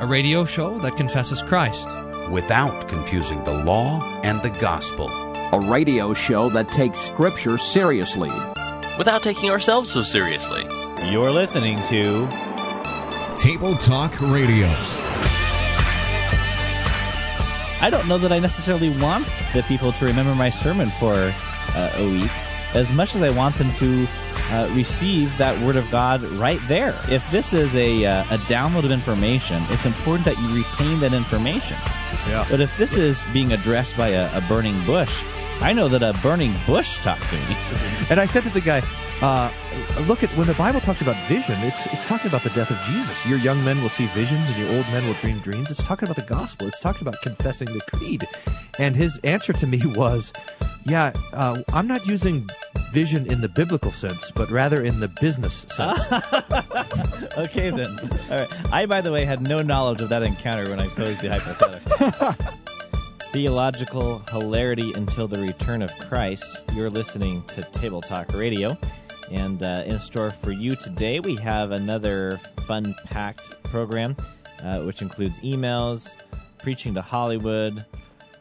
a radio show that confesses Christ without confusing the law and the gospel. A radio show that takes Scripture seriously without taking ourselves so seriously. You're listening to Table Talk Radio. I don't know that I necessarily want the people to remember my sermon for uh, a week as much as I want them to uh, receive that Word of God right there. If this is a, uh, a download of information, it's important that you retain that information. Yeah. But if this is being addressed by a, a burning bush, I know that a burning bush talked to me. And I said to the guy, uh, look at when the Bible talks about vision, it's it's talking about the death of Jesus. Your young men will see visions, and your old men will dream dreams. It's talking about the gospel. It's talking about confessing the creed. And his answer to me was, "Yeah, uh, I'm not using vision in the biblical sense, but rather in the business sense." okay, then. All right. I, by the way, had no knowledge of that encounter when I posed the hypothetical. Theological hilarity until the return of Christ. You're listening to Table Talk Radio. And uh, in store for you today, we have another fun packed program, uh, which includes emails, preaching to Hollywood,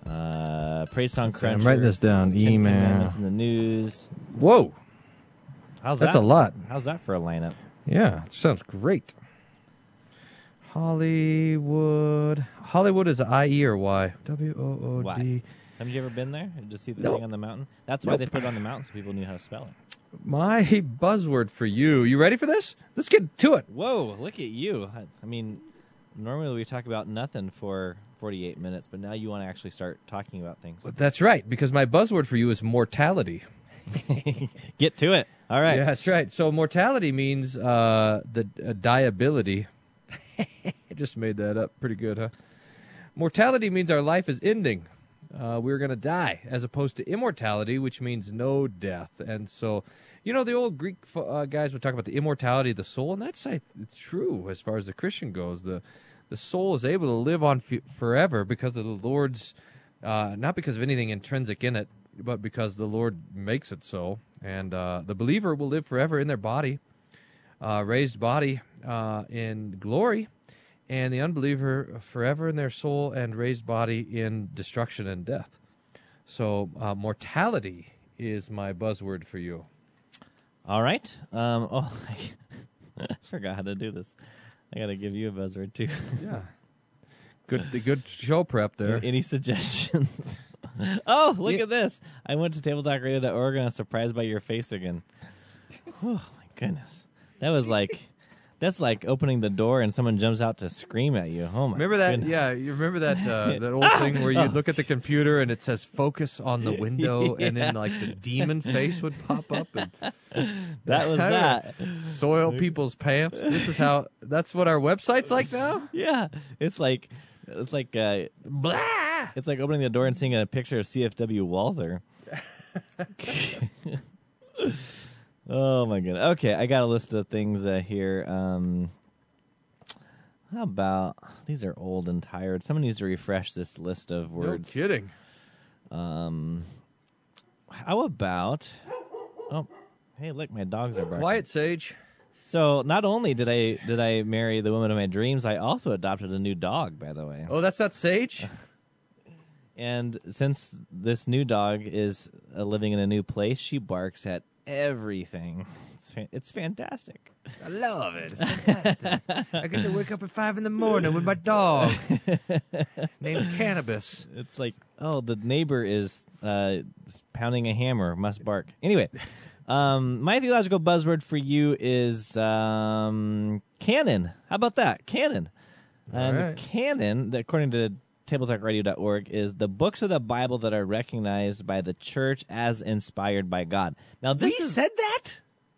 uh, praise song cruncher. I'm writing this down. Email. In the news. Whoa. How's That's that? a lot. How's that for a lineup? Yeah, sounds great. Hollywood. Hollywood is I E or Y? W O O Why? D. Haven't you ever been there? Just see the Nope. thing on the mountain? That's why Nope. they put it on the mountain so people knew how to spell it. My buzzword for you. You ready for this? Let's get to it. Whoa, look at you. I mean, normally we talk about nothing for 48 minutes, but now you want to actually start talking about things. That's right, because my buzzword for you is mortality. Get to it. All right. Yeah, that's right. So mortality means uh, the uh, diability. I just made that up. Pretty good, huh? Mortality means our life is ending. Uh, we're going to die, as opposed to immortality, which means no death. And so, you know, the old Greek uh, guys would talk about the immortality of the soul, and that's I, true as far as the Christian goes. The the soul is able to live on f- forever because of the Lord's, uh, not because of anything intrinsic in it, but because the Lord makes it so. And uh, the believer will live forever in their body, uh, raised body uh, in glory, and the unbeliever forever in their soul and raised body in destruction and death. So, uh, mortality is my buzzword for you. All right. Um, oh, I forgot how to do this. I got to give you a buzzword, too. Yeah. Good, the good show prep there. Any suggestions? oh, look at this. I went to tabletalkradio.org and I was surprised by your face again. oh, my goodness. That was like. That's like opening the door and someone jumps out to scream at you. Oh my! Remember that? goodness. Yeah, you remember that uh, that old thing where you look at the computer and it says "focus on the window," and then like the demon face would pop up and That was that. soil people's pants. This is how. That's what our website's like now. Yeah, it's like it's like uh, Blah. it's like opening the door and seeing a picture of CFW Walther. Oh my goodness. Okay, I got a list of things uh, here. Um, how about these are old and tired. Someone needs to refresh this list of words. No kidding. Um, how about? Oh, hey, look, my dogs are barking. Quiet Sage. So not only did I did I marry the woman of my dreams, I also adopted a new dog. By the way. Oh, that's not Sage. And since this new dog is uh, living in a new place, she barks at everything. It's, fa- it's fantastic. I love it. It's fantastic. I get to wake up at five in the morning with my dog named Cannabis. It's like, oh, the neighbor is uh, pounding a hammer, must bark. Anyway, um, my theological buzzword for you is um, canon. How about that? Canon. And right. canon, according to tabletalkradio.org, is the books of the Bible that are recognized by the church as inspired by God. Now, this we is said that.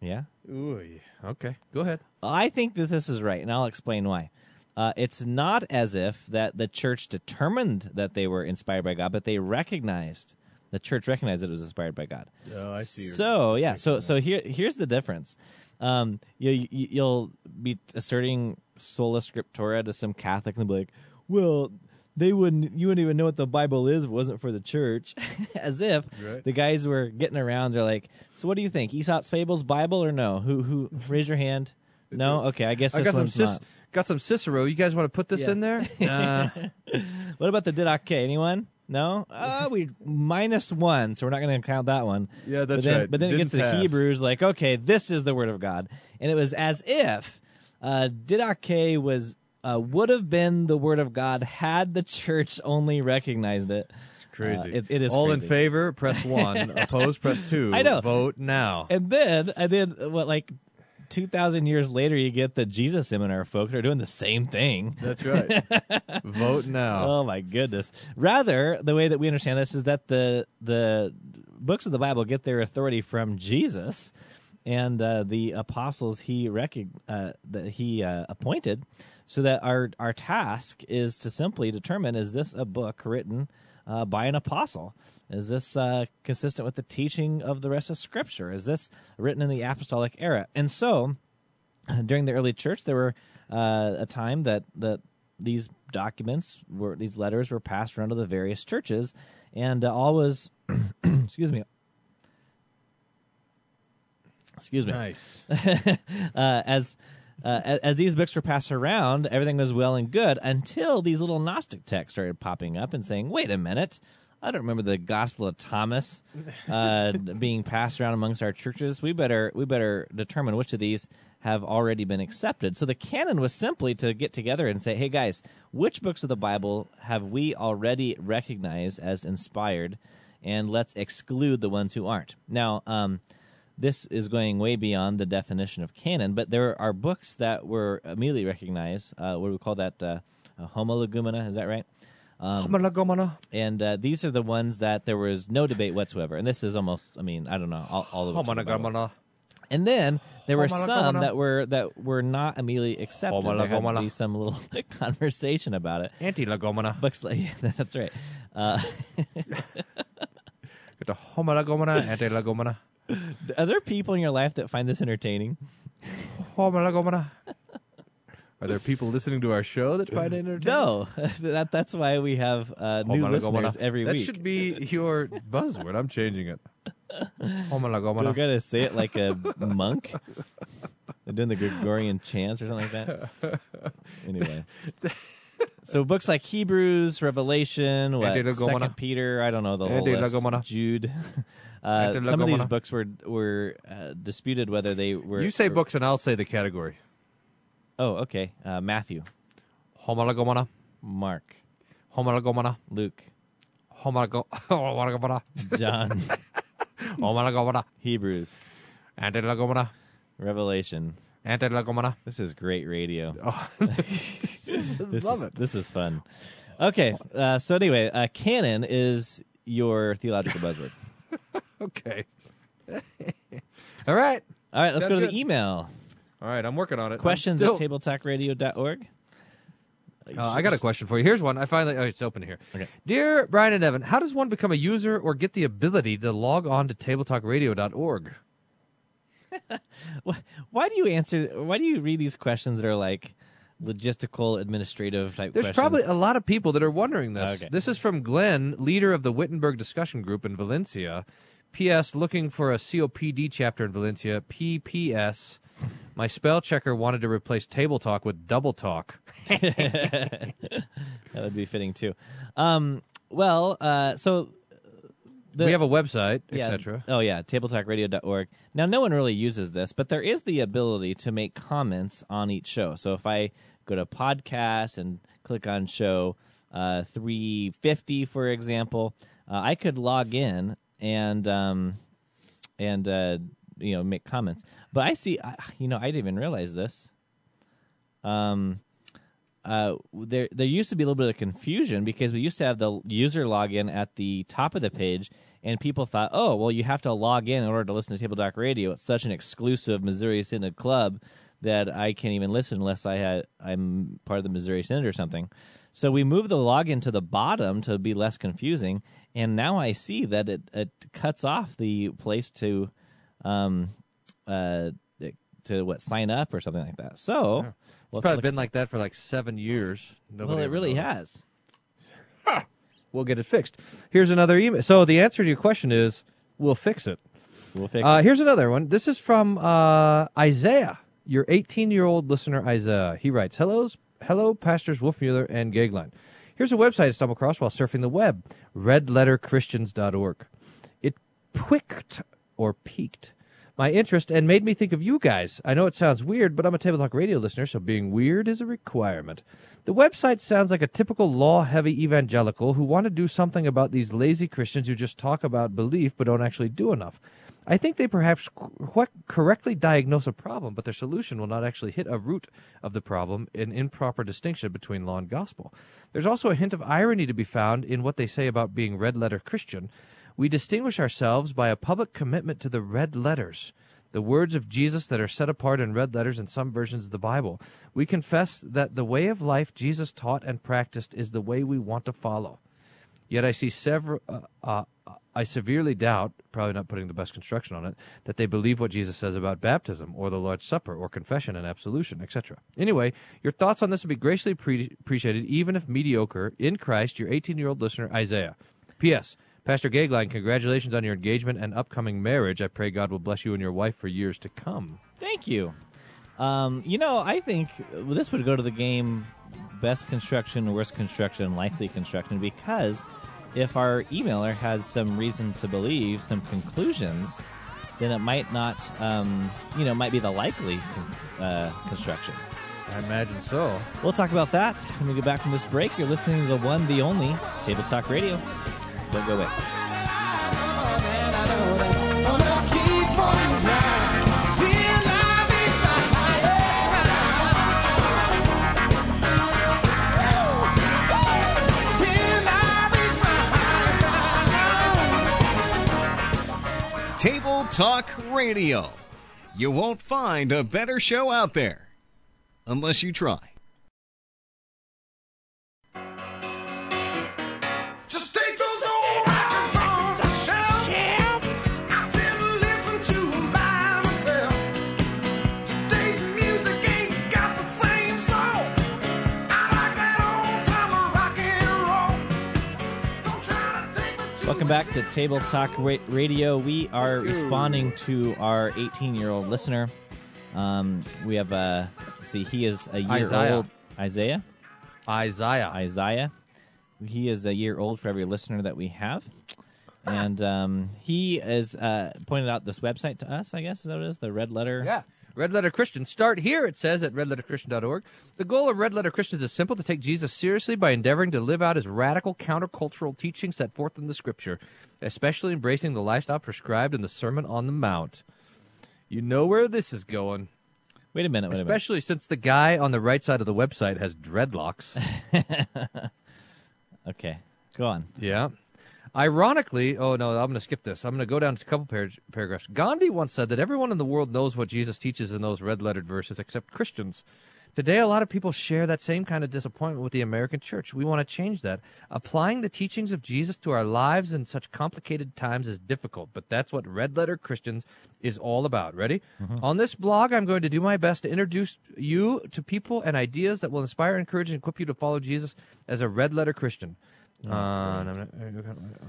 yeah. Ooh, okay. Go ahead. I think that this is right, and I'll explain why. Uh, it's not as if that the church determined that they were inspired by God, but they recognized the church recognized that it was inspired by God. Oh, I see. So yeah, so so here here's the difference. Um, you, you you'll be asserting sola scriptura to some Catholic, and they'll be like, "Well, they wouldn't. You wouldn't even know what the Bible is if it wasn't for the church." As if Right. the guys were getting around. They're like, "So what do you think? Aesop's Fables Bible or no? Who who? raise your hand. No. Okay. I guess I this got some one's Cis- not. got some Cicero. You guys want to put this Yeah. in there? Uh, What about the Didache? Anyone? No. Uh, we minus one, so we're not going to count that one. Yeah, but that's then, right. But then it Didn't gets to the. Hebrews, like, okay, this is the word of God, and it was as if uh, Didache was uh, would have been the word of God had the church only recognized it. it's crazy. Uh, it- it is All in favor, press one. Opposed, press two. I know. Vote now. And then, and then, what like two thousand years later, you get the Jesus seminar folk are doing the same thing. That's right. Vote now. Oh my goodness! Rather, the way that we understand this is that the the books of the Bible get their authority from Jesus and uh, the apostles he recog- uh, that he uh, appointed, so that our our task is to simply determine: is this a book written uh, by an apostle? Is this uh, consistent with the teaching of the rest of Scripture? Is this written in the apostolic era? And so, during the early church, there were uh, a time that that these documents were these letters were passed around to the various churches, and uh, all was excuse me. Excuse me. Nice. uh, as uh, as, as these books were passed around, everything was well and good until these little Gnostic texts started popping up and saying, "Wait a minute." I don't remember the Gospel of Thomas uh, being passed around amongst our churches. We better we better determine which of these have already been accepted. So the canon was simply to get together and say, "Hey guys, which books of the Bible have we already recognized as inspired, and let's exclude the ones who aren't." Now, um, this is going way beyond the definition of canon, but there are books that were immediately recognized. Uh, what do we call that? Uh, uh, homolegomena, is that right? Um, and uh, these are the ones that there was no debate whatsoever. And this is almost, I mean, I don't know, all, all of the Bible. And then there were some that were that were not immediately accepted. There had to be some little conversation about it. Anti-legomena. Books like that's right. Uh, Get the homolegomena, anti-legomena. Are there people in your life that find this entertaining? Are there people listening to our show that find it entertaining? No, that that's why we have uh, new Homolegomena. listeners every that week. should be your buzzword. I'm changing it. We're gonna say it like a monk. They're doing the Gregorian chants or something like that. Anyway, so books like Hebrews, Revelation, what, Second Peter, I don't know the whole list. Jude. Uh, some of these books were were uh, disputed whether they were. You say were- books and I'll say the category. Oh, okay. Uh, Matthew, Homolegomena. Mark, Homolegomena. Luke, Homolegomena. John, Homolegomena. Hebrews, Anti-legomena. Revelation. Anti-legomena. This is great radio. Oh. this Love is, it. This is fun. Okay, uh, so anyway, uh, canon is your theological buzzword. Okay. All right. All right, let's Sounds go to good. the email. All right. I'm working on it. Questions at tabletalkradio.org. Uh, I got a question for you. Here's one. I finally. Oh, it's open here. Okay. Dear Brian and Evan, how does one become a user or get the ability to log on to tabletalkradio.org? Why do you answer? Why do you read these questions that are like logistical, administrative type There's questions? probably a lot of people that are wondering this. Okay. This is from Glenn, leader of the Wittenberg discussion group in Valencia. P.S. Looking for a COPD chapter in Valencia. P.P.S. My spell checker wanted to replace table talk with double talk. that would be fitting too. Um, well, uh, so the, we have a website, yeah, etc. Oh yeah, tabletalkradio.org. Now no one really uses this, but there is the ability to make comments on each show. So if I go to podcast and click on show uh, 350, for example, uh, I could log in and um, and uh, you know make comments. But I see, you know, I didn't even realize this. Um, uh, there there used to be a little bit of confusion because we used to have the user login at the top of the page, and people thought, oh, well, you have to log in in order to listen to Table Talk Radio. It's such an exclusive Missouri Synod club that I can't even listen unless I had I'm part of the Missouri Synod or something. So we moved the login to the bottom to be less confusing, and now I see that it, it cuts off the place to um uh to what sign up or something like that. So. It's we'll probably click- been like that for like seven years. well, it really noticed. has. We'll get it fixed. Here's another email. So the answer to your question is we'll fix it. We'll fix Uh, it. here's another one. This is from uh, Isaiah. Your 18 year old listener, Isaiah, he writes, Hello's, Hello, Pastors Wolfmueller and Goeglein. Here's a website I stumbled across while surfing the web redletterchristians.org. It piqued or piqued my interest and made me think of you guys. I know it sounds weird, but I'm a Table Talk radio listener, so being weird is a requirement. The website sounds like a typical law heavy evangelical who want to do something about these lazy Christians who just talk about belief but don't actually do enough. I think they perhaps qu- correctly diagnose a problem, but their solution will not actually hit a root of the problem, an improper distinction between law and gospel. There's also a hint of irony to be found in what they say about being red letter Christian. We distinguish ourselves by a public commitment to the red letters, the words of Jesus that are set apart in red letters in some versions of the Bible. We confess that the way of life Jesus taught and practiced is the way we want to follow. Yet I see several. Uh, uh, I severely doubt, probably not putting the best construction on it, that they believe what Jesus says about baptism or the Lord's Supper or confession and absolution, etc. Anyway, your thoughts on this would be graciously pre- appreciated, even if mediocre. In Christ, your 18-year-old listener Isaiah. P.S. Pastor Goeglein, congratulations on your engagement and upcoming marriage. I pray God will bless you and your wife for years to come. Thank you. Um, you know, I think this would go to the game best construction, worst construction, likely construction because if our emailer has some reason to believe, some conclusions, then it might not, um, you know, might be the likely uh, construction. I imagine so. We'll talk about that when we get back from this break. You're listening to the one, the only Table Talk Radio. Don't go away. Talk Radio. You won't find a better show out there unless you try. Table Talk Ra- Radio. We are responding to our 18 year old listener. Um, we have, uh, let's see, he is a year Isaiah. old. Isaiah? Isaiah. Isaiah. He is a year old for every listener that we have. And um, he is uh, pointed out this website to us, I guess, is that what it is? The Red Letter. Yeah. Red Letter Christian. Start here, it says at redletterchristian.org. The goal of Red Letter Christians is simple to take Jesus seriously by endeavoring to live out his radical countercultural teachings set forth in the Scripture, especially embracing the lifestyle prescribed in the Sermon on the Mount. You know where this is going, Wait a minute. Wait a minute. especially since the guy on the right side of the website has dreadlocks. Okay. Go on. Yeah. Ironically, oh no, I'm going to skip this. I'm going to go down to a couple par- paragraphs. Gandhi once said that everyone in the world knows what Jesus teaches in those red lettered verses except Christians. Today, a lot of people share that same kind of disappointment with the American church. We want to change that. Applying the teachings of Jesus to our lives in such complicated times is difficult, but that's what Red Letter Christians is all about. Ready? Mm-hmm. On this blog, I'm going to do my best to introduce you to people and ideas that will inspire, encourage, and equip you to follow Jesus as a Red Letter Christian. Uh, no, no,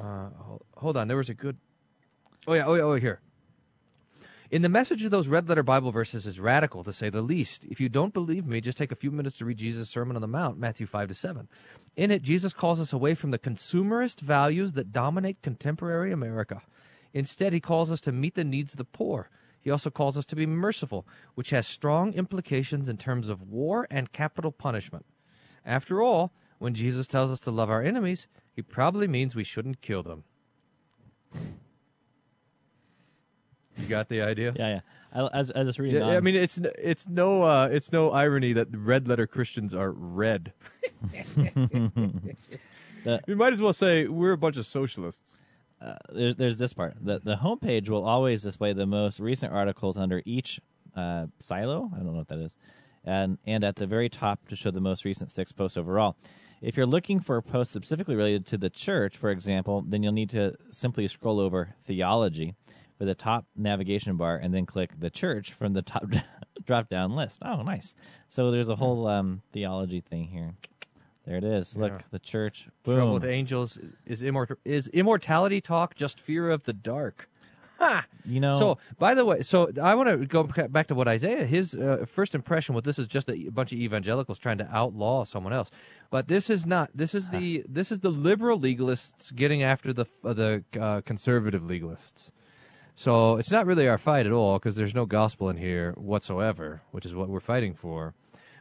uh, hold- hold on, there was a good. Oh yeah, oh yeah, oh here. In the message of those red letter Bible verses is radical, to say the least. If you don't believe me, just take a few minutes to read Jesus' Sermon on the Mount, Matthew 5 to 7. In it, Jesus calls us away from the consumerist values that dominate contemporary America. Instead, he calls us to meet the needs of the poor. He also calls us to be merciful, which has strong implications in terms of war and capital punishment. After all, when Jesus tells us to love our enemies, he probably means we shouldn't kill them. You got the idea? Yeah, yeah. I, as, as it's reading Yeah, on, I mean, it's it's no uh, it's no irony that red letter Christians are red. The- you might as well say we're a bunch of socialists. uh, there's there's this part. The the homepage will always display the most recent articles under each uh, silo. I don't know what that is, and and at the very top to show the most recent six posts overall. If you're looking for a post specifically related to the church, for example, then you'll need to simply scroll over theology for the top navigation bar and then click the church from the top drop down list. Oh, nice. So there's a whole um, theology thing here. There it is. Look, Yeah. the church. Trouble with angels is immort- is immortality talk just fear of the dark. You know, So, by the way, so I want to go back to what Isaiah. His uh, first impression with this is just a bunch of evangelicals trying to outlaw someone else. But this is not. This is the this is the liberal legalists getting after the uh, the uh, conservative legalists. So it's not really our fight at all because there's no gospel in here whatsoever, which is what we're fighting for.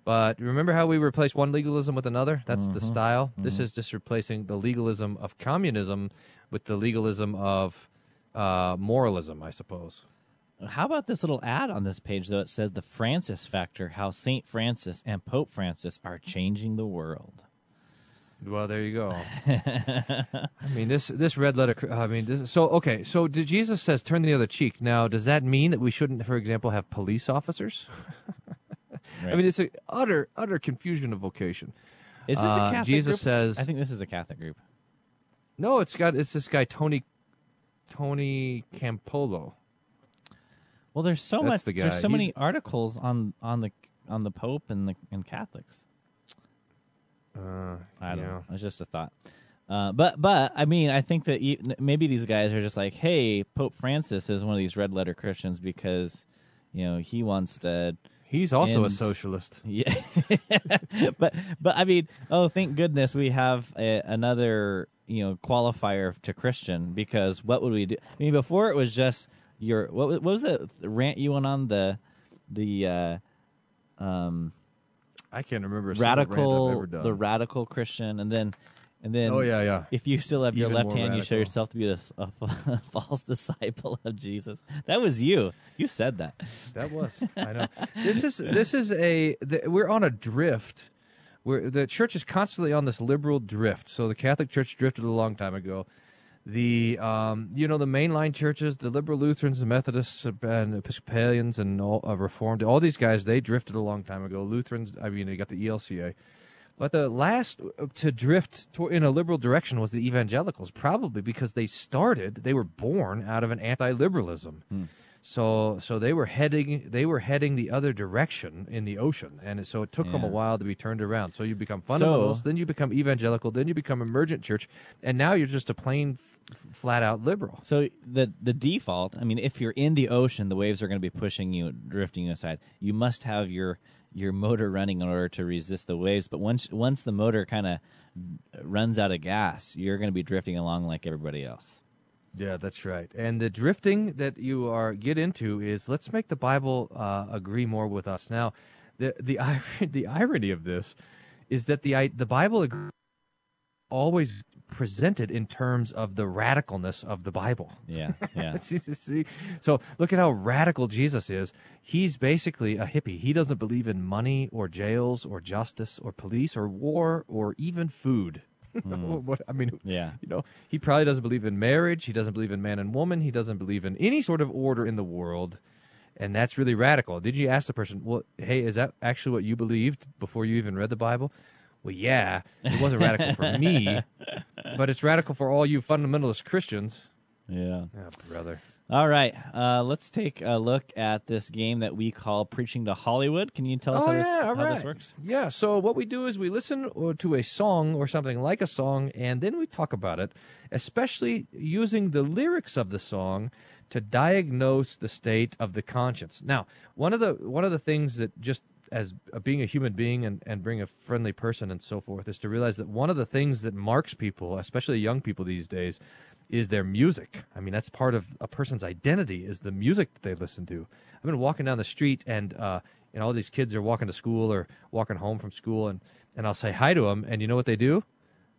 But remember how we replace one legalism with another? That's the style. This is just replacing the legalism of communism with the legalism of uh, moralism, I suppose. How about this little ad on this page, though? It says the Francis factor, how St. Francis and Pope Francis are changing the world. Well, there you go. I mean, this this red letter. I mean, this, so okay. So did Jesus says turn the other cheek. Now, does that mean that we shouldn't, for example, have police officers? I mean, it's a utter utter confusion of vocation. Is this a Uh, Catholic Jesus group? says- I think this is a Catholic group. No, it's got it's this guy Tony Tony Campolo. Well, there's so That's much. the guy. There's so many articles on on the on the Pope and the and Catholics. Uh, I don't yeah. know. It's just a thought. Uh, but but I mean, I think that you, maybe these guys are just like, hey, Pope Francis is one of these red letter Christians because you know he wants to. He's also a socialist. Yeah, but but I mean, oh, thank goodness we have a, another you know qualifier to Christian because what would we do? I mean, before it was just your what was, what was the rant you went on the the uh, um I can't remember a single rant I've radical the radical Christian, and then and then Oh, yeah, yeah. If you still have your Even left hand, you show yourself to be a, a false disciple of Jesus. That was you. You said that. That was. I know. This is this is a the, we're on a drift. Where the church is constantly on this liberal drift. So the Catholic Church drifted a long time ago. The um, you know the mainline churches, the liberal Lutherans, the Methodists, and Episcopalians, and all uh, Reformed, all these guys they drifted a long time ago. Lutherans, I mean, you got the ELCA. But the last uh, to drift in a liberal direction was the evangelicals, probably because they started, they were born out of an anti-liberalism. So, so they were heading, they were heading the other direction in the ocean, and so it took them a while to be turned around. So you become fundamentalists, then you become evangelical, then you become emergent church, and now you're just a plain, f- flat out liberal. So the the default, I mean, if you're in the ocean, the waves are going to be pushing you, drifting you aside. You must have your your motor running in order to resist the waves. But once once the motor kind of runs out of gas, you're going to be drifting along like everybody else. Yeah, that's right. And the drifting that you are get into is let's make the Bible uh, agree more with us. Now, the the ir- the irony of this is that the the Bible always presented in terms of the radicalness of the Bible. Yeah, yeah. see, see? So look at how radical Jesus is. He's basically a hippie. He doesn't believe in money or jails or justice or police or war or even food. Hmm. what, I mean, Yeah. you know, he probably doesn't believe in marriage. He doesn't believe in man and woman. He doesn't believe in any sort of order in the world. And that's really radical. Did you ask the person, well, hey, is that actually what you believed before you even read the Bible? Well, yeah, it wasn't radical for me, but it's radical for all you fundamentalist Christians. Yeah. Oh, brother. All right. Uh, let's take a look at this game that we call Preaching to Hollywood. Can you tell us oh, how, this, yeah, all how this works? Yeah, so what we do is we listen to a song or something like a song, and then we talk about it, especially using the lyrics of the song to diagnose the state of the conscience. Now, one of the one of the things that just as uh, being a human being and, and being a friendly person and so forth is to realize that one of the things that marks people, especially young people these days, is their music. I mean, that's part of a person's identity is the music that they listen to. I've been walking down the street and uh, you know all these kids are walking to school or walking home from school and and I'll say hi to them and you know what they do?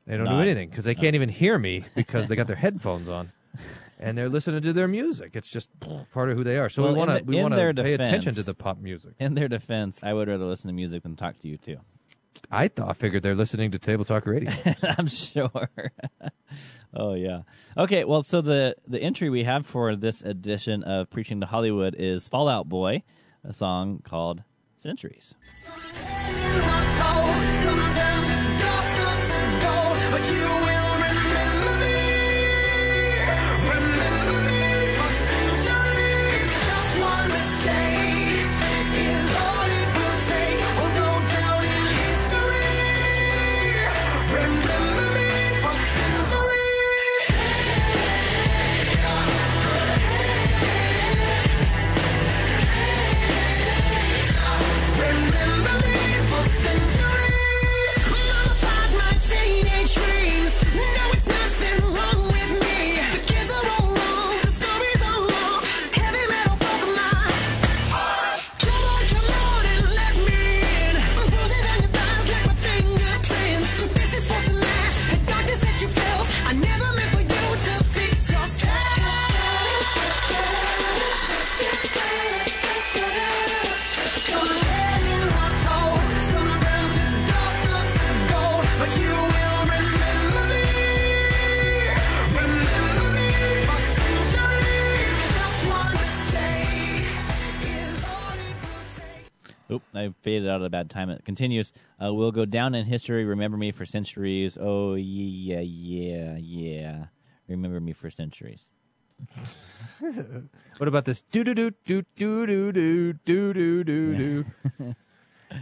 They don't do anything because they can't even hear me because they got their headphones on. And they're listening to their music. It's just part of who they are. So Well, we want to we in want their to pay attention to the pop music. In their defense, I would rather listen to music than talk to you too. I thought I figured they're listening to Table Talk Radio. I'm sure. oh yeah. Okay. Well, so the the entry we have for this edition of Preaching to Hollywood is Fall Out Boy, a song called Centuries. Remember centuries. Out at a bad time. It continues. Uh, we'll go down in history. Remember me for centuries. Oh yeah, yeah, yeah. Remember me for centuries. What about this? Do do do do do do do do do do do.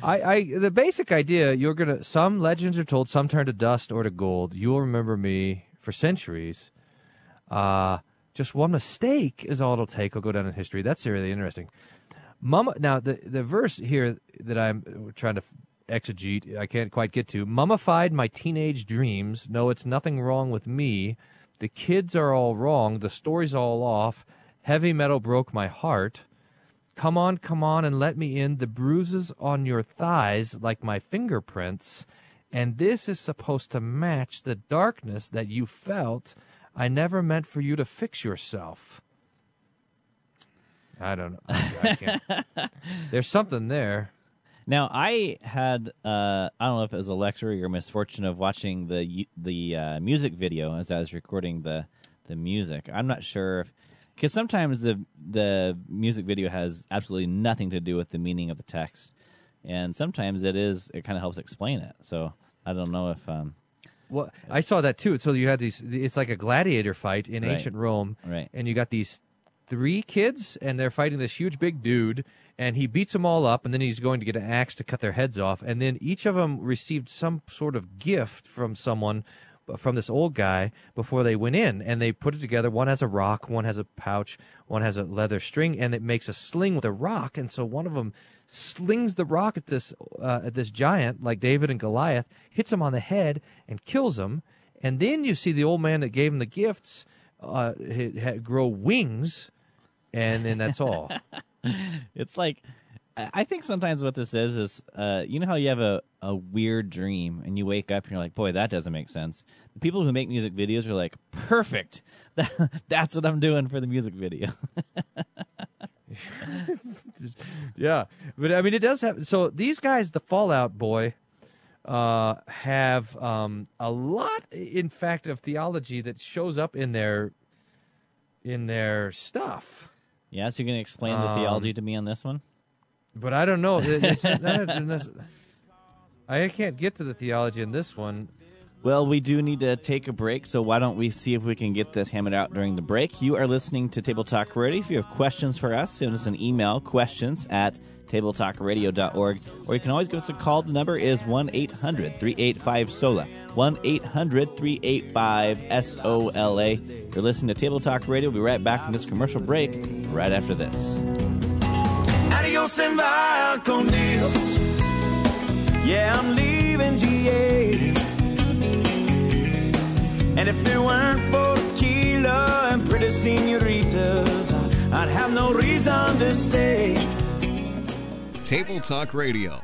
I, I, the basic idea. You're gonna. Some legends are told. Some turn to dust or to gold. You'll remember me for centuries. Uh just one mistake is all it'll take. I'll go down in history. That's really interesting. Mama. Now the the verse here that I'm trying to exegete, I can't quite get to. Mummified my teenage dreams. No, it's nothing wrong with me. The kids are all wrong. The story's all off. Heavy metal broke my heart. Come on, come on, and let me in. The bruises on your thighs like my fingerprints. And this is supposed to match the darkness that you felt. I never meant for you to fix yourself. I don't know. I. There's something there. Now, I had uh, I don't know if it was a luxury or misfortune of watching the the uh, music video as I was recording the the music. I'm not sure if because sometimes the the music video has absolutely nothing to do with the meaning of the text, and sometimes it is it kind of helps explain it. So I don't know if um, Well, I saw that too. So you had these. It's like a gladiator fight in Right. ancient Rome, Right. And you got these three kids, and they're fighting this huge big dude, and he beats them all up, and then he's going to get an axe to cut their heads off, and then each of them received some sort of gift from someone. From this old guy before they went in, and they put it together. One has a rock, one has a pouch, one has a leather string, and it makes a sling with a rock. And so one of them slings the rock at this uh, at this giant, like David and Goliath, hits him on the head and kills him. And then you see the old man that gave him the gifts uh, grow wings, and then that's all. it's like I I think sometimes what this is is uh, you know how you have a, a weird dream and you wake up and you're like, boy, that doesn't make sense. The people who make music videos are like, perfect. That, that's what I'm doing for the music video. yeah, but I mean, it does have. So these guys, the Fall Out Boy, uh, have um, a lot, in fact, of theology that shows up in their in their stuff. Yeah, so you're gonna explain the Um, theology to me on this one? But I don't know. It- it's not- it's- I can't get to the theology in this one. Well, we do need to take a break, so why don't we see if we can get this hammered out during the break? You are listening to Table Talk Radio. If you have questions for us, send us an email, questions at tabletalkradio.org, or you can always give us a call. The number is 1 800 385 SOLA. 1 800 385 SOLA. You're listening to Table Talk Radio. We'll be right back from this commercial break right after this. Adios and via con Dios. Yeah, I'm leaving GA. And if it weren't for tequila and pretty senoritas, I'd have no reason to stay. Table Talk Radio.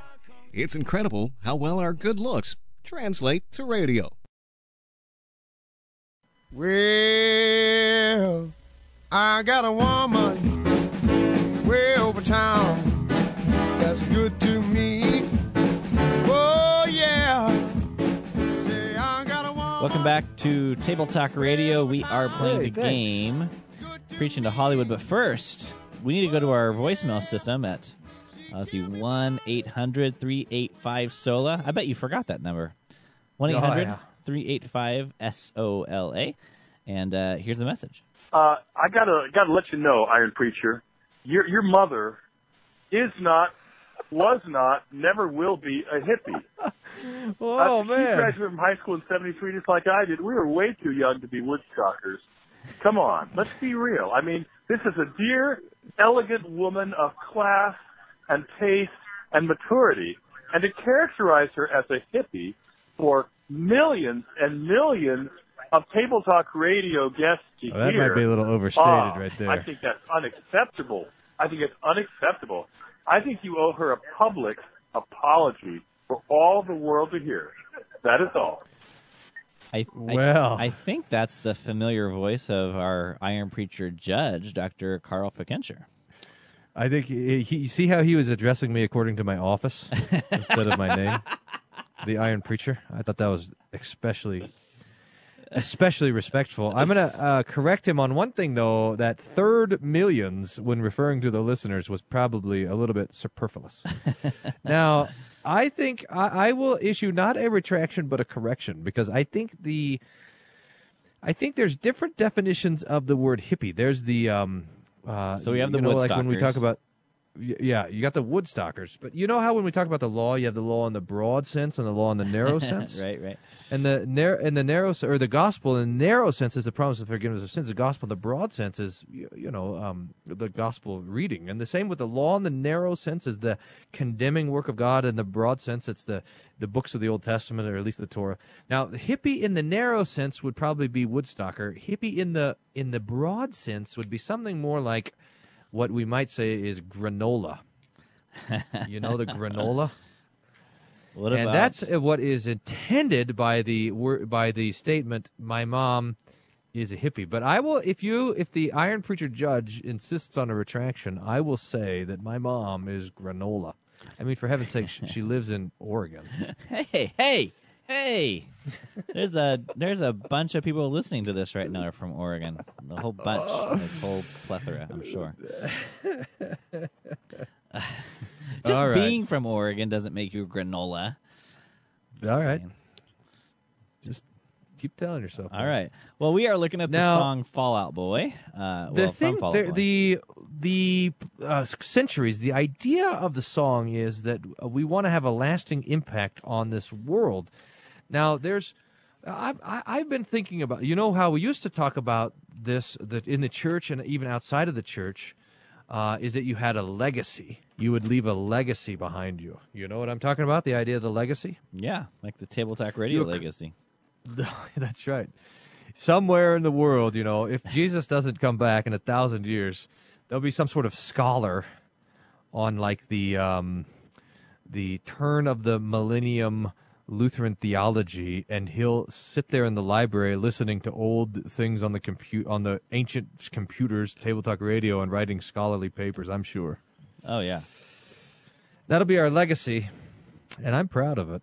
It's incredible how well our good looks translate to radio. Well, I got a woman way over town that's good to me. Oh, yeah. Say, I got a woman. Welcome back to Table Talk Radio. We are playing Hey, the thanks. game, preaching to Hollywood. But first, we need to go to our voicemail system at let's see, one 385 SOLA. I bet you forgot that number. 1 800 Oh, yeah. 385 S O L A. And uh, here's the message. uh, I gotta gotta let you know, Iron Preacher, your your mother is not, was not, never will be a hippie. Oh uh, She man! graduated from high school in '73, just like I did. We were way too young to be woodstockers. Come on, let's be real. I mean, this is a dear, elegant woman of class and taste and maturity, and to characterize her as a hippie for millions and millions of table talk radio guests to Oh, that hear. might be a little overstated Ah, right there. I think that's unacceptable. I think it's unacceptable. I think you owe her a public apology for all the world to hear. That is all. I, I- Well. I, think that's the familiar voice of our Iron Preacher judge, Dr. Carl Fickenscher. I think he, he, you see how he was addressing me according to my office instead of my name, the Iron Preacher. I thought that was especially especially respectful. I'm going to uh, correct him on one thing, though. That third millions, when referring to the listeners, was probably a little bit superfluous. now, I think I, I will issue not a retraction but a correction because I think the I think there's different definitions of the word hippie. There's the um, uh, So we have you the know, like when we talk about yeah, you got the Woodstockers, but you know how when we talk about the law, you have the law in the broad sense and the law in the narrow sense. right, right. And the narrow and the narrow or the gospel in the narrow sense is the promise of forgiveness of sins. The gospel in the broad sense is you, you know um, the gospel reading, and the same with the law in the narrow sense is the condemning work of God. In the broad sense, it's the the books of the Old Testament or at least the Torah. Now, the hippie in the narrow sense would probably be Woodstocker. Hippie in the in the broad sense would be something more like what we might say is granola. you know the granola. What and about that's uh, what is intended by the by the statement. My mom is a hippie, but I will if you if the Iron Preacher judge insists on a retraction, I will say that my mom is granola. I mean, for heaven's sake, she, she lives in Oregon. Hey, hey, hey! There's a there's a bunch of people listening to this right now from Oregon. The whole bunch, a whole plethora, I'm sure. Just right. being from Oregon doesn't make you granola. All right, just keep telling yourself. All right. Well, we are looking at the song "Fall Out Boy." Uh, the well, thing, from Fallout the Boy. the, the uh, centuries, the idea of the song is that we want to have a lasting impact on this world. Now, there's, I've I've been thinking about, you know, how we used to talk about this that in the church and even outside of the church, uh, is that you had a legacy. You would leave a legacy behind you. You know what I'm talking about? The idea of the legacy. yeah, like the Table Talk Radio Look- legacy. That's right. Somewhere in the world, you know, if Jesus doesn't come back in a thousand years, there'll be some sort of scholar on like the um, the turn of the millennium Lutheran theology, and he'll sit there in the library listening to old things on the compute on the ancient computers, table talk radio, and writing scholarly papers. I'm sure Oh yeah. that'll be our legacy, and I'm proud of it.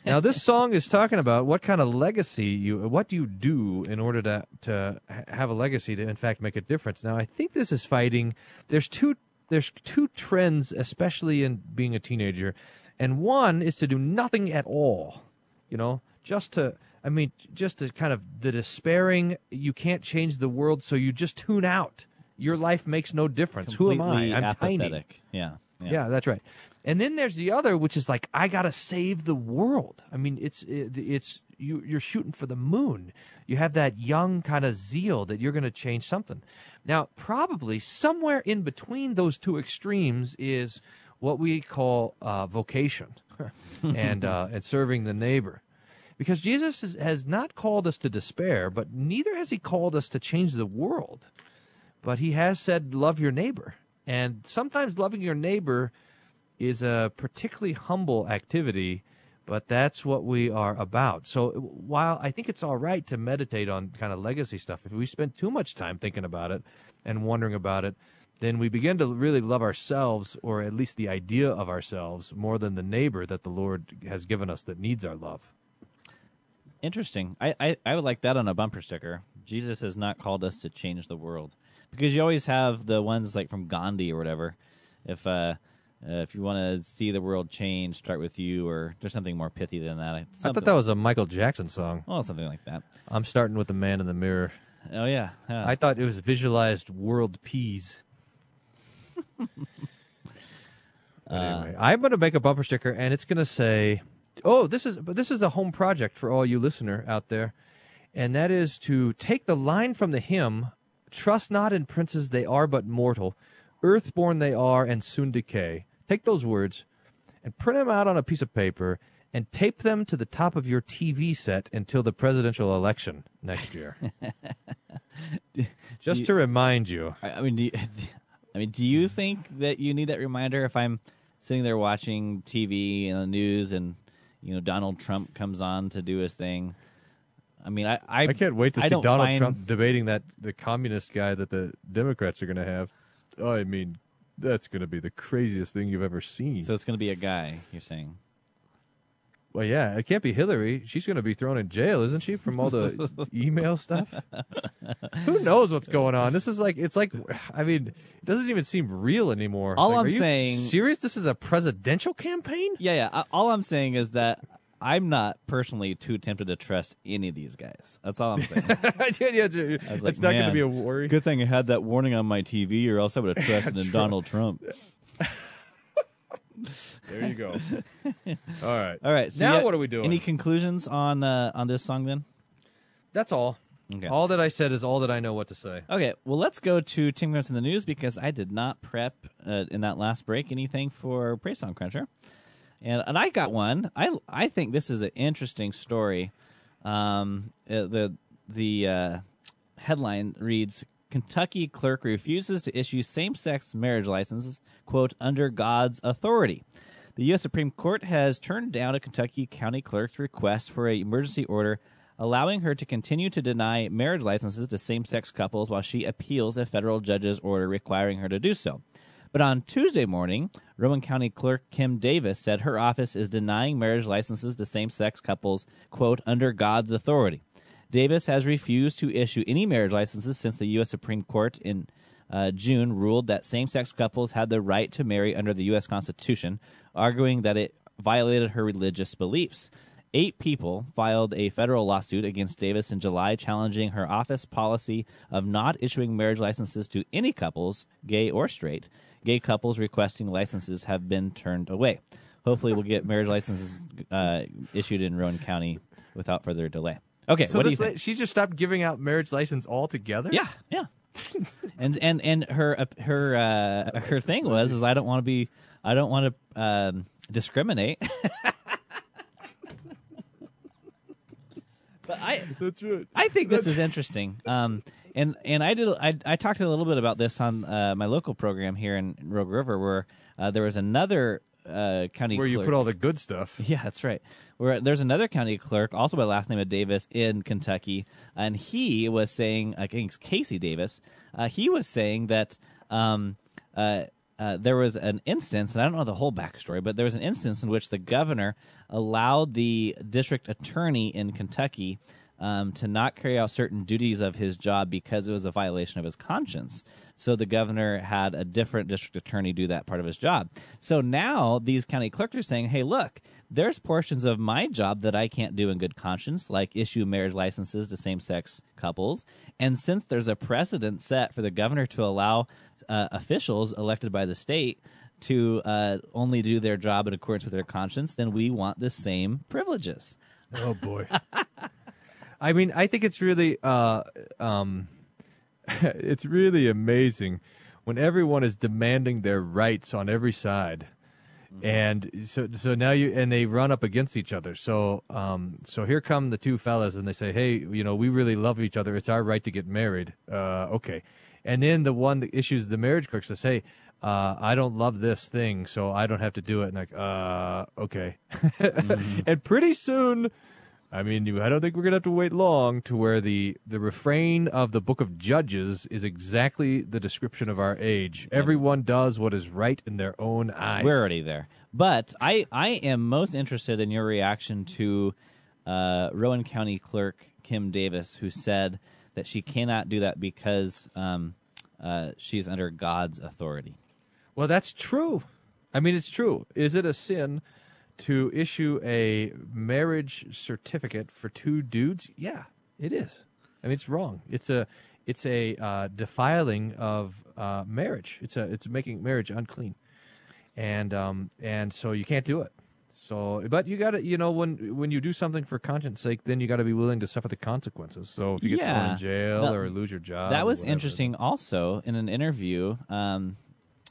now, this song is talking about what kind of legacy you, what do you do in order to to have a legacy to, in fact, make a difference. Now, I think this is fighting. There's two. There's two trends, especially in being a teenager, and one is to do nothing at all. You know, just to. I mean, just to kind of the despairing. You can't change the world, so you just tune out. Your life makes no difference. Who am I? I'm tiny. apathetic. Yeah. Yeah. that's right. And then there's the other, which is like I gotta save the world. I mean, it's it, it's you you're shooting for the moon. You have that young kind of zeal that you're going to change something. Now, probably somewhere in between those two extremes is what we call uh, vocation and uh, and serving the neighbor. Because Jesus is, has not called us to despair, but neither has he called us to change the world. But he has said love your neighbor. And sometimes loving your neighbor is a particularly humble activity but that's what we are about. So while i think it's all right to meditate on kind of legacy stuff if we spend too much time thinking about it and wondering about it then we begin to really love ourselves or at least the idea of ourselves more than the neighbor that the lord has given us that needs our love Interesting. I, I, I would like that on a bumper sticker. Jesus has not called us to change the world. Because you always have the ones like from Gandhi or whatever. If uh, uh, if you want to see the world change, start with you, or there's something more pithy than that. i thought that was a michael jackson song well, something like that. i'm starting with the man in the mirror Oh yeah, yeah. I thought it was visualized world peas. Anyway, I'm going to make a bumper sticker, and it's going to say, "Oh, this is but this is a home project for all you listener out there, and that is to take the line from the hymn, "Trust not in princes; they are but mortal; earthborn they are, and soon decay." Take those words, and print them out on a piece of paper, and tape them to the top of your TV set until the presidential election next year. Just you- to remind you. I, I mean, do you, I mean, do you think that you need that reminder if I'm sitting there watching TV and the news, and you know Donald Trump comes on to do his thing? I mean, I I, I can't wait to I see Donald find- Trump debating that the communist guy that the Democrats are going to have. I mean, that's going to be the craziest thing you've ever seen. So it's going to be a guy. You're saying? Well, yeah, it can't be Hillary. She's going to be thrown in jail, isn't she, from all the email stuff? Who knows what's going on? This is like it's like I mean, it doesn't even seem real anymore. All Like, I'm are you saying- serious? This is a presidential campaign? Yeah, yeah. All I'm saying is that I'm not personally too tempted to trust any of these guys. That's all I'm saying. yeah, yeah, it's I like, not going to be a worry. Good thing I had that warning on my TV, or else I would have trusted in Donald Trump. There you go. All right. All right. So now you- what are we doing? Any conclusions on uh, on this song then? That's all. Okay. All that I said is all that I know what to say. Okay, well, let's go to Tim Grimm's in the news because I did not prep uh, in that last break anything for Praise Song Cruncher, and and I got one. I I think this is an interesting story. Um, uh, the the uh, headline reads: Kentucky clerk refuses to issue same-sex marriage licenses, quote, under God's authority. The U.S. Supreme Court has turned down a Kentucky county clerk's request for an emergency order allowing her to continue to deny marriage licenses to same sex couples while she appeals a federal judge's order requiring her to do so. But on Tuesday morning, Rowan County Clerk Kim Davis said her office is denying marriage licenses to same sex couples, quote, under God's authority. Davis has refused to issue any marriage licenses since the U.S. Supreme Court in uh, June ruled that same sex couples had the right to marry under the U.S. Constitution, arguing that it violated her religious beliefs. Eight people filed a federal lawsuit against Davis in July challenging her office policy of not issuing marriage licenses to any couples, gay or straight. Gay couples requesting licenses have been turned away. Hopefully, we'll get marriage licenses uh, issued in Rowan County without further delay. Okay, so what do you think? she just stopped giving out marriage license altogether? Yeah, yeah. and and and her uh, her uh, her thing was is I don't want to be I don't want to um, discriminate. but I That's right. I think this is interesting. Um, and and I did I, I talked a little bit about this on uh, my local program here in Rogue River, where uh, there was another uh, county Where you put all the good stuff. yeah, that's right. Where there's another county clerk, also by last name of Davis, in Kentucky, and he was saying, I think it's Casey Davis. Uh, he was saying that um, uh, there was an instance, and I don't know the whole backstory, but there was an instance in which the governor allowed the district attorney in Kentucky um, to not carry out certain duties of his job because it was a violation of his conscience. So the governor had a different district attorney do that part of his job. So now these county clerks are saying, hey, look, there's portions of my job that I can't do in good conscience, like issue marriage licenses to same sex couples. And since there's a precedent set for the governor to allow uh, officials elected by the state to uh, only do their job in accordance with their conscience, then we want the same privileges. Oh boy. I mean, I think it's really uh um it's really amazing when everyone is demanding their rights on every side. And so so now you and they run up against each other. So um so here come the two fellas and they say, "Hey, you know, we really love each other. It's our right to get married." Uh okay. And then the one that issues the marriage clerk says, "Hey, uh, I don't love this thing, so I don't have to do it." And like, uh, okay. and pretty soon, I mean, I don't think we're gonna have to wait long to where the the refrain of the Book of Judges is exactly the description of our age. Everyone does what is right in their own eyes. We're already there. But I, I am most interested in your reaction to uh, Rowan County Clerk Kim Davis, who said that she cannot do that because um, uh, she's under God's authority. Well, that's true. I mean, it's true. Is it a sin to issue a marriage certificate for two dudes? Yeah, it is. I mean, it's wrong. It's a it's a uh, defiling of uh, marriage. It's a it's making marriage unclean, and um and so you can't do it. So, but you got to, you know, when when you do something for conscience sake, then you got to be willing to suffer the consequences. So, if you get thrown in jail Now, or lose your job, that was interesting. Also, in an interview, um,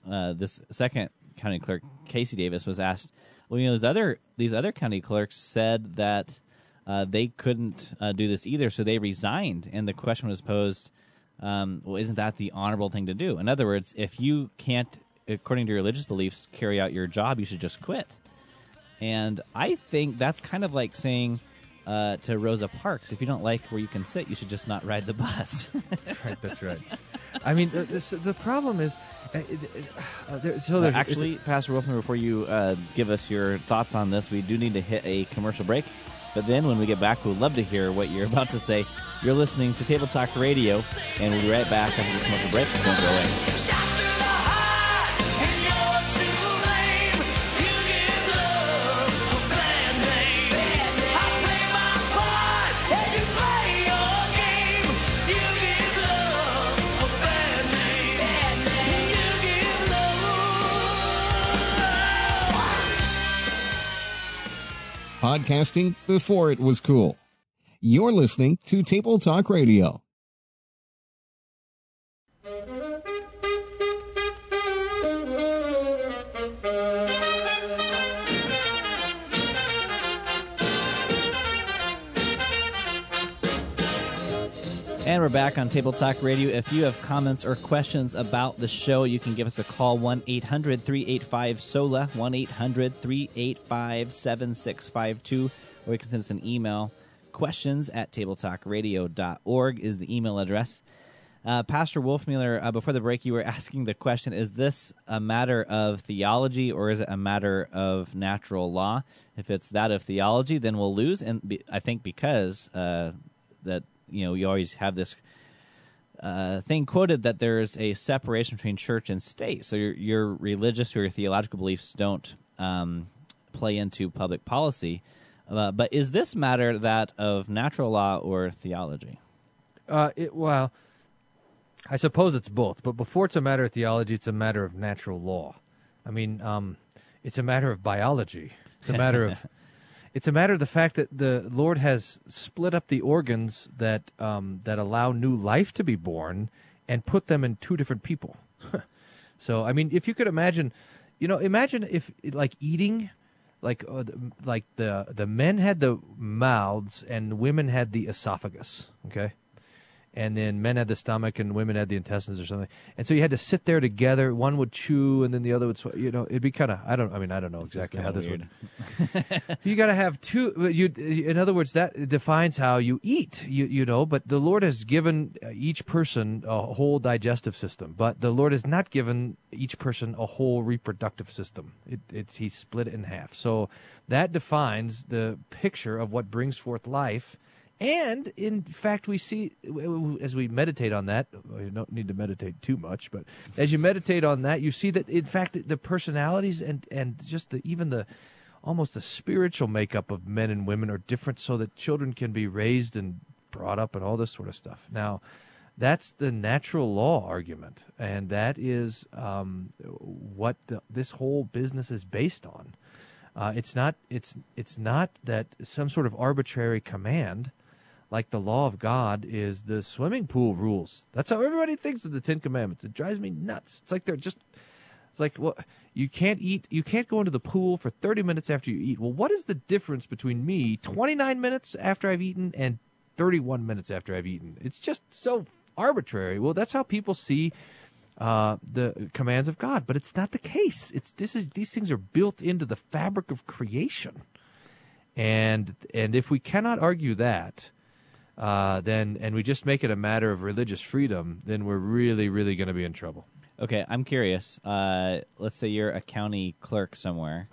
uh, this second county clerk, Casey Davis, was asked, "Well, you know, these other these other county clerks said that uh, they couldn't uh, do this either, so they resigned." And the question was posed, um, "Well, isn't that the honorable thing to do? In other words, if you can't, according to your religious beliefs, carry out your job, you should just quit." And I think that's kind of like saying uh, to Rosa Parks, if you don't like where you can sit, you should just not ride the bus. right, that's right. I mean, the, this, the problem is, uh, uh, there, so there's Actually, Pastor Wolfmueller, before you uh, give us your thoughts on this, we do need to hit a commercial break. But then when we get back, we'd love to hear what you're about to say. You're listening to Table Talk Radio, and we'll be right back after this commercial break. Don't go away. Podcasting before it was cool. You're listening to Table Talk Radio. And we're back on Table Talk Radio. If you have comments or questions about the show, you can give us a call 1 800 385 SOLA, 1 800 385 7652, or you can send us an email. Questions at tabletalkradio.org is the email address. Uh, Pastor Wolfmueller, uh, before the break, you were asking the question Is this a matter of theology or is it a matter of natural law? If it's that of theology, then we'll lose. And be, I think because uh, that you know you always have this uh, thing quoted that there's a separation between church and state. So your your religious or your theological beliefs don't um, play into public policy. Uh, but is this matter that of natural law or theology? Uh, it, well, I suppose it's both. But before it's a matter of theology, it's a matter of natural law. I mean, um, it's a matter of biology. It's a matter of it's a matter of the fact that the Lord has split up the organs that um, that allow new life to be born and put them in two different people. so, I mean, if you could imagine, you know, imagine if like eating, like uh, the- like the the men had the mouths and women had the esophagus. Okay. And then men had the stomach and women had the intestines or something. And so you had to sit there together. One would chew and then the other would, sw- you know, it'd be kind of, I don't, I mean, I don't know exactly how this weird. would you got to have two you in other words that defines how you eat you you know but the lord has given uh, each person a whole digestive system but the lord has not given each person a whole reproductive system it, it's he split it in half so that defines the picture of what brings forth life and in fact, we see as we meditate on that, you don't need to meditate too much, but as you meditate on that, you see that in fact the personalities and and just the even the almost the spiritual makeup of men and women are different, so that children can be raised and brought up and all this sort of stuff. Now, that's the natural law argument, and that is um, what the, this whole business is based on. Uh, it's not it's it's not that some sort of arbitrary command like the law of God is the swimming pool rules. That's how everybody thinks of the Ten Commandments. It drives me nuts. It's like they're just it's like well you can't eat you can't go into the pool for 30 minutes after you eat. Well, what is the difference between me 29 minutes after I've eaten and 31 minutes after I've eaten? It's just so arbitrary. Well, that's how people see uh, the commands of God, but it's not the case. It's this is these things are built into the fabric of creation, and and if we cannot argue that, uh, then and we just make it a matter of religious freedom, then we're really really going to be in trouble. Okay, I'm curious. Uh, let's say you're a county clerk somewhere.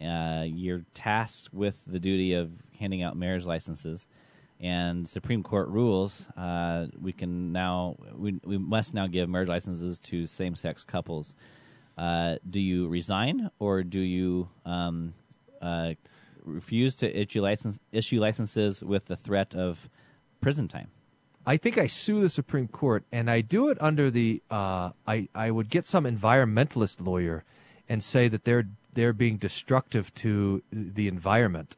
Uh, you're tasked with the duty of handing out marriage licenses, and Supreme Court rules. Uh, we can now we we must now give marriage licenses to same-sex couples. Uh, do you resign or do you um, uh, refuse to issue license issue licenses with the threat of prison time? I think I sue the Supreme Court, and I do it under the uh, I I would get some environmentalist lawyer and say that they're they're being destructive to the environment.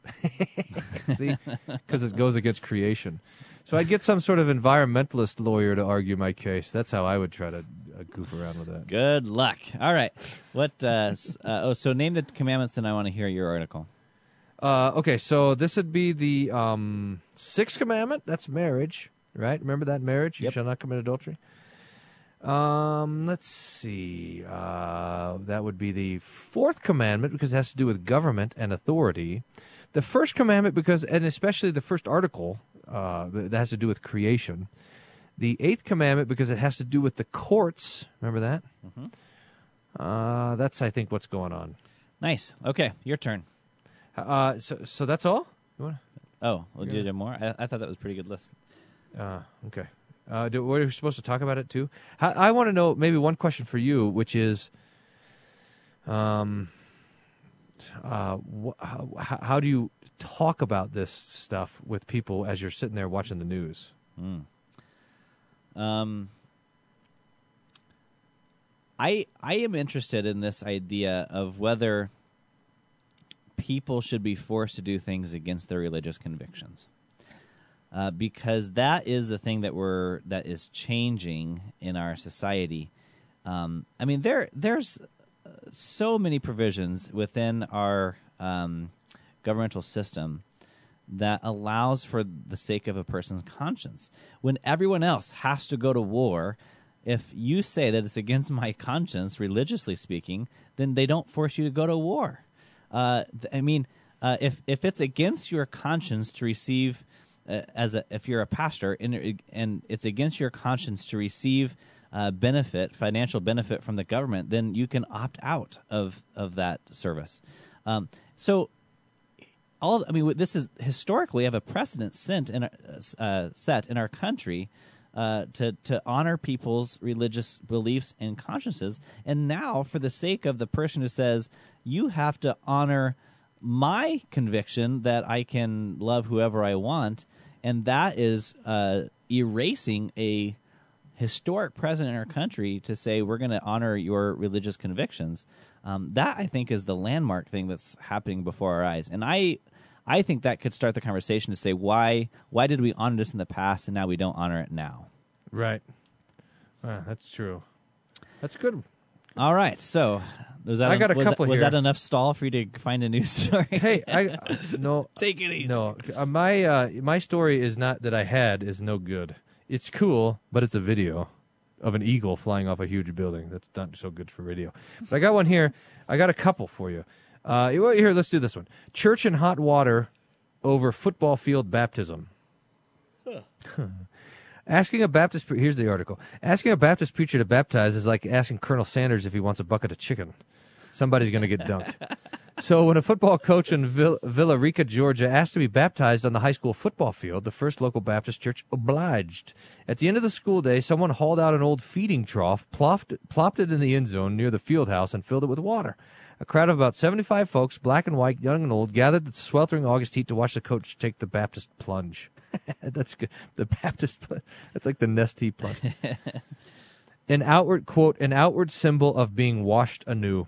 See, because it goes against creation. So I'd get some sort of environmentalist lawyer to argue my case. That's how I would try to uh, goof around with that. Good luck. All right. What? Uh, uh, oh, so name the commandments, and I want to hear your article. Uh, okay, so this would be the um, sixth commandment. That's marriage, right? Remember that marriage? You shall not commit adultery. Um, let's see. Uh, that would be the fourth commandment because it has to do with government and authority. The first commandment because, and especially the first article, uh, that has to do with creation. The eighth commandment because it has to do with the courts. Remember that? Mhm. Uh, that's I think what's going on. Nice. Okay, your turn. Uh, so so that's all. You wanna- Oh, well, do you have more? I, I thought that was a pretty good list. Uh, okay. Uh, do, were we supposed to talk about it too? How, I want to know maybe one question for you, which is, um, uh, wh- how, how do you talk about this stuff with people as you're sitting there watching the news? Mm. Um, I I am interested in this idea of whether people should be forced to do things against their religious convictions, uh, because that is the thing that we're that is changing in our society. Um, I mean, there there's uh, so many provisions within our um, governmental system that allows for the sake of a person's conscience. When everyone else has to go to war, if you say that it's against my conscience, religiously speaking, then they don't force you to go to war. Uh, th- I mean, uh, if if it's against your conscience to receive, uh, as a if you're a pastor and and it's against your conscience to receive uh, benefit, financial benefit from the government, then you can opt out of of that service. Um, so all I mean, this is historically we have a precedent sent in uh, set in our country uh, to to honor people's religious beliefs and consciences, and now for the sake of the person who says you have to honor my conviction that I can love whoever I want, and that is uh, erasing a historic precedent in our country to say we're going to honor your religious convictions. Um, that I think is the landmark thing that's happening before our eyes, and I, I think that could start the conversation to say why why did we honor this in the past and now we don't honor it now. Right. Uh, that's true. That's good. All right, so was that I got a was couple that, was here. that enough stall for you to find a news story? Hey, I no. Take it easy. No, uh, my uh, my story is not that I had is no good. It's cool, but it's a video of an eagle flying off a huge building. That's not so good for radio. But I got one here. I got a couple for you. Uh, here, let's do this one. Church in hot water over football field baptism. Asking a Baptist pre- here's the article. Asking a Baptist preacher to baptize is like asking Colonel Sanders if he wants a bucket of chicken. Somebody's going to get dunked. so when a football coach in Vill- Villa Rica, Georgia, asked to be baptized on the high school football field, the first local Baptist church obliged. At the end of the school day, someone hauled out an old feeding trough, plopped, plopped it in the end zone near the field house, and filled it with water. A crowd of about 75 folks, black and white, young and old, gathered the sweltering August heat to watch the coach take the Baptist plunge. That's good. The Baptist. That's like the Nestea plunge. an outward quote, an outward symbol of being washed anew.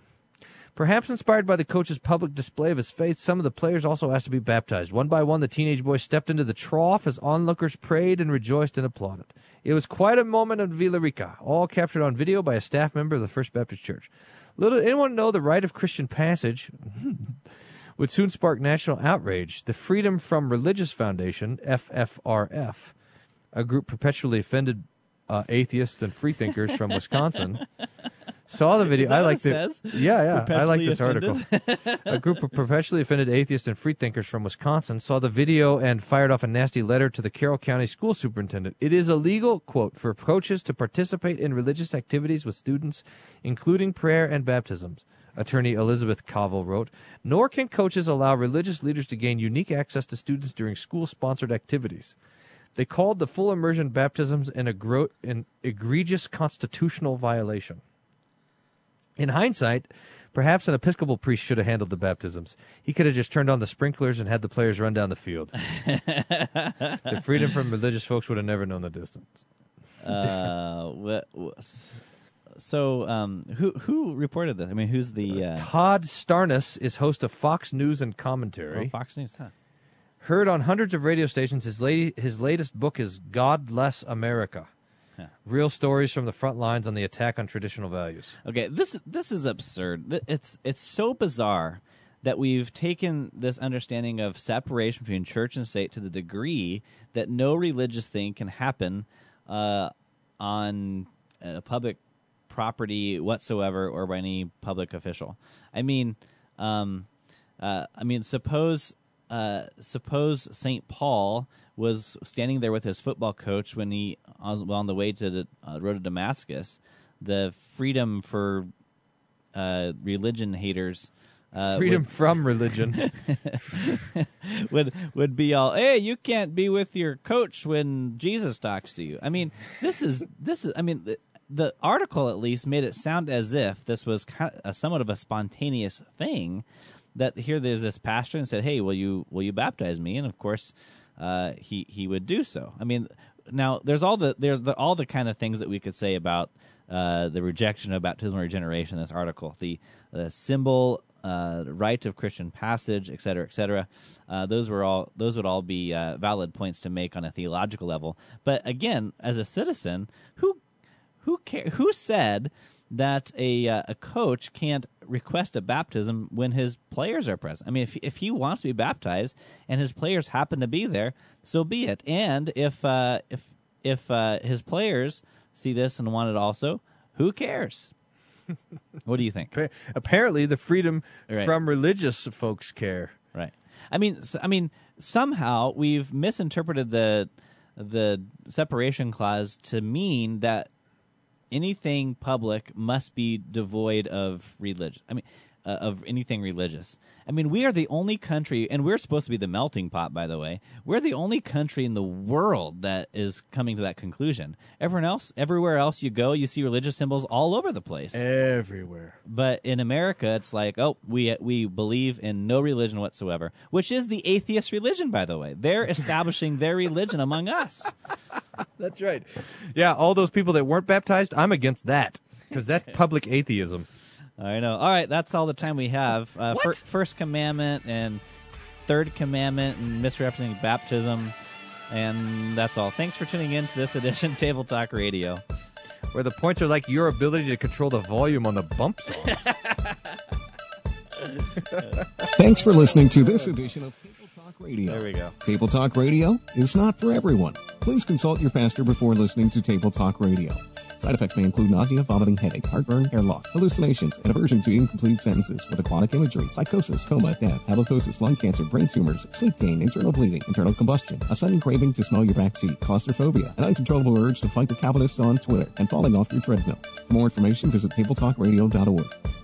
Perhaps inspired by the coach's public display of his faith, some of the players also asked to be baptized. One by one, the teenage boys stepped into the trough as onlookers prayed and rejoiced and applauded. It was quite a moment in Villa Rica, all captured on video by a staff member of the First Baptist Church. Little did anyone know the rite of Christian passage would soon spark national outrage. The Freedom from Religious Foundation, FFRF, a group perpetually offended uh, atheists and freethinkers from Wisconsin, saw the video. I like says? yeah yeah I like this article. a group of perpetually offended atheists and freethinkers from Wisconsin saw the video and fired off a nasty letter to the Carroll County school superintendent. It is illegal, quote, for coaches to participate in religious activities with students, including prayer and baptisms. Attorney Elizabeth Cavell wrote, nor can coaches allow religious leaders to gain unique access to students during school sponsored activities. They called the full immersion baptisms an, egro- an egregious constitutional violation. In hindsight, perhaps an Episcopal priest should have handled the baptisms. He could have just turned on the sprinklers and had the players run down the field. the freedom from religious folks would have never known the distance. Uh, wha- wha- s- so um, who who reported this? I mean, who's the uh, Todd Starnes is host of Fox News and Commentary. oh, Fox News? Huh. Heard on hundreds of radio stations, his, la- his latest book is "Godless America. Huh. Real stories from the front lines on the attack on traditional values. Okay, this this is absurd. Th- It's it's so bizarre that we've taken this understanding of separation between church and state to the degree that no religious thing can happen uh, on a public property whatsoever or by any public official. I mean, um, uh, I mean, suppose uh, suppose St. Paul was standing there with his football coach when he was on the way to the uh, road to Damascus. The freedom for uh, religion haters. Uh, Freedom would- from religion. would would be all hey you can't be with your coach when jesus talks to you i mean this is this is i mean the, article at least made it sound as if this was kind of a, somewhat of a spontaneous thing that here there's this pastor and said hey will you will you baptize me and of course uh, he he would do so i mean now there's all the there's the, all the kind of things that we could say about uh, the rejection of baptismal regeneration this article the, the symbol uh, rite of Christian passage, et cetera, et cetera. Uh, those were all those would all be uh, valid points to make on a theological level. But again, as a citizen, who who care, who said that a uh, a coach can't request a baptism when his players are present? I mean, if if he wants to be baptized and his players happen to be there, so be it. And if uh, if if uh, his players see this and want it also, who cares? what do you think? Apparently, the freedom Right. from religious folks care. Right. I mean, I mean, somehow we've misinterpreted the the separation clause to mean that anything public must be devoid of religion. I mean, uh, of anything religious. I mean, we are the only country, and we're supposed to be the melting pot, by the way. We're the only country in the world that is coming to that conclusion. Everyone else, everywhere else you go, you see religious symbols all over the place. Everywhere. But in America, it's like, oh, we we believe in no religion whatsoever, which is the atheist religion, by the way. They're establishing their religion among us. That's right. Yeah, all those people that weren't baptized, I'm against that because that's public atheism. I know. All right, that's all the time we have. Uh, fir- first commandment and third commandment and misrepresenting baptism, and that's all. Thanks for tuning in to this edition of Table Talk Radio. Where the points are like your ability to control the volume on the bump song. Thanks for listening to this edition of Table Talk Radio. There we go. Table Talk Radio is not for everyone. Please consult your pastor before listening to Table Talk Radio. Side effects may include nausea, vomiting, headache, heartburn, hair loss, hallucinations, and aversion to incomplete sentences with aquatic imagery, psychosis, coma, death, halitosis, lung cancer, brain tumors, sleep gain, internal bleeding, internal combustion, a sudden craving to smell your backseat, claustrophobia, an uncontrollable urge to fight the Calvinists on Twitter, and falling off your treadmill. For more information, visit tabletalkradio.org.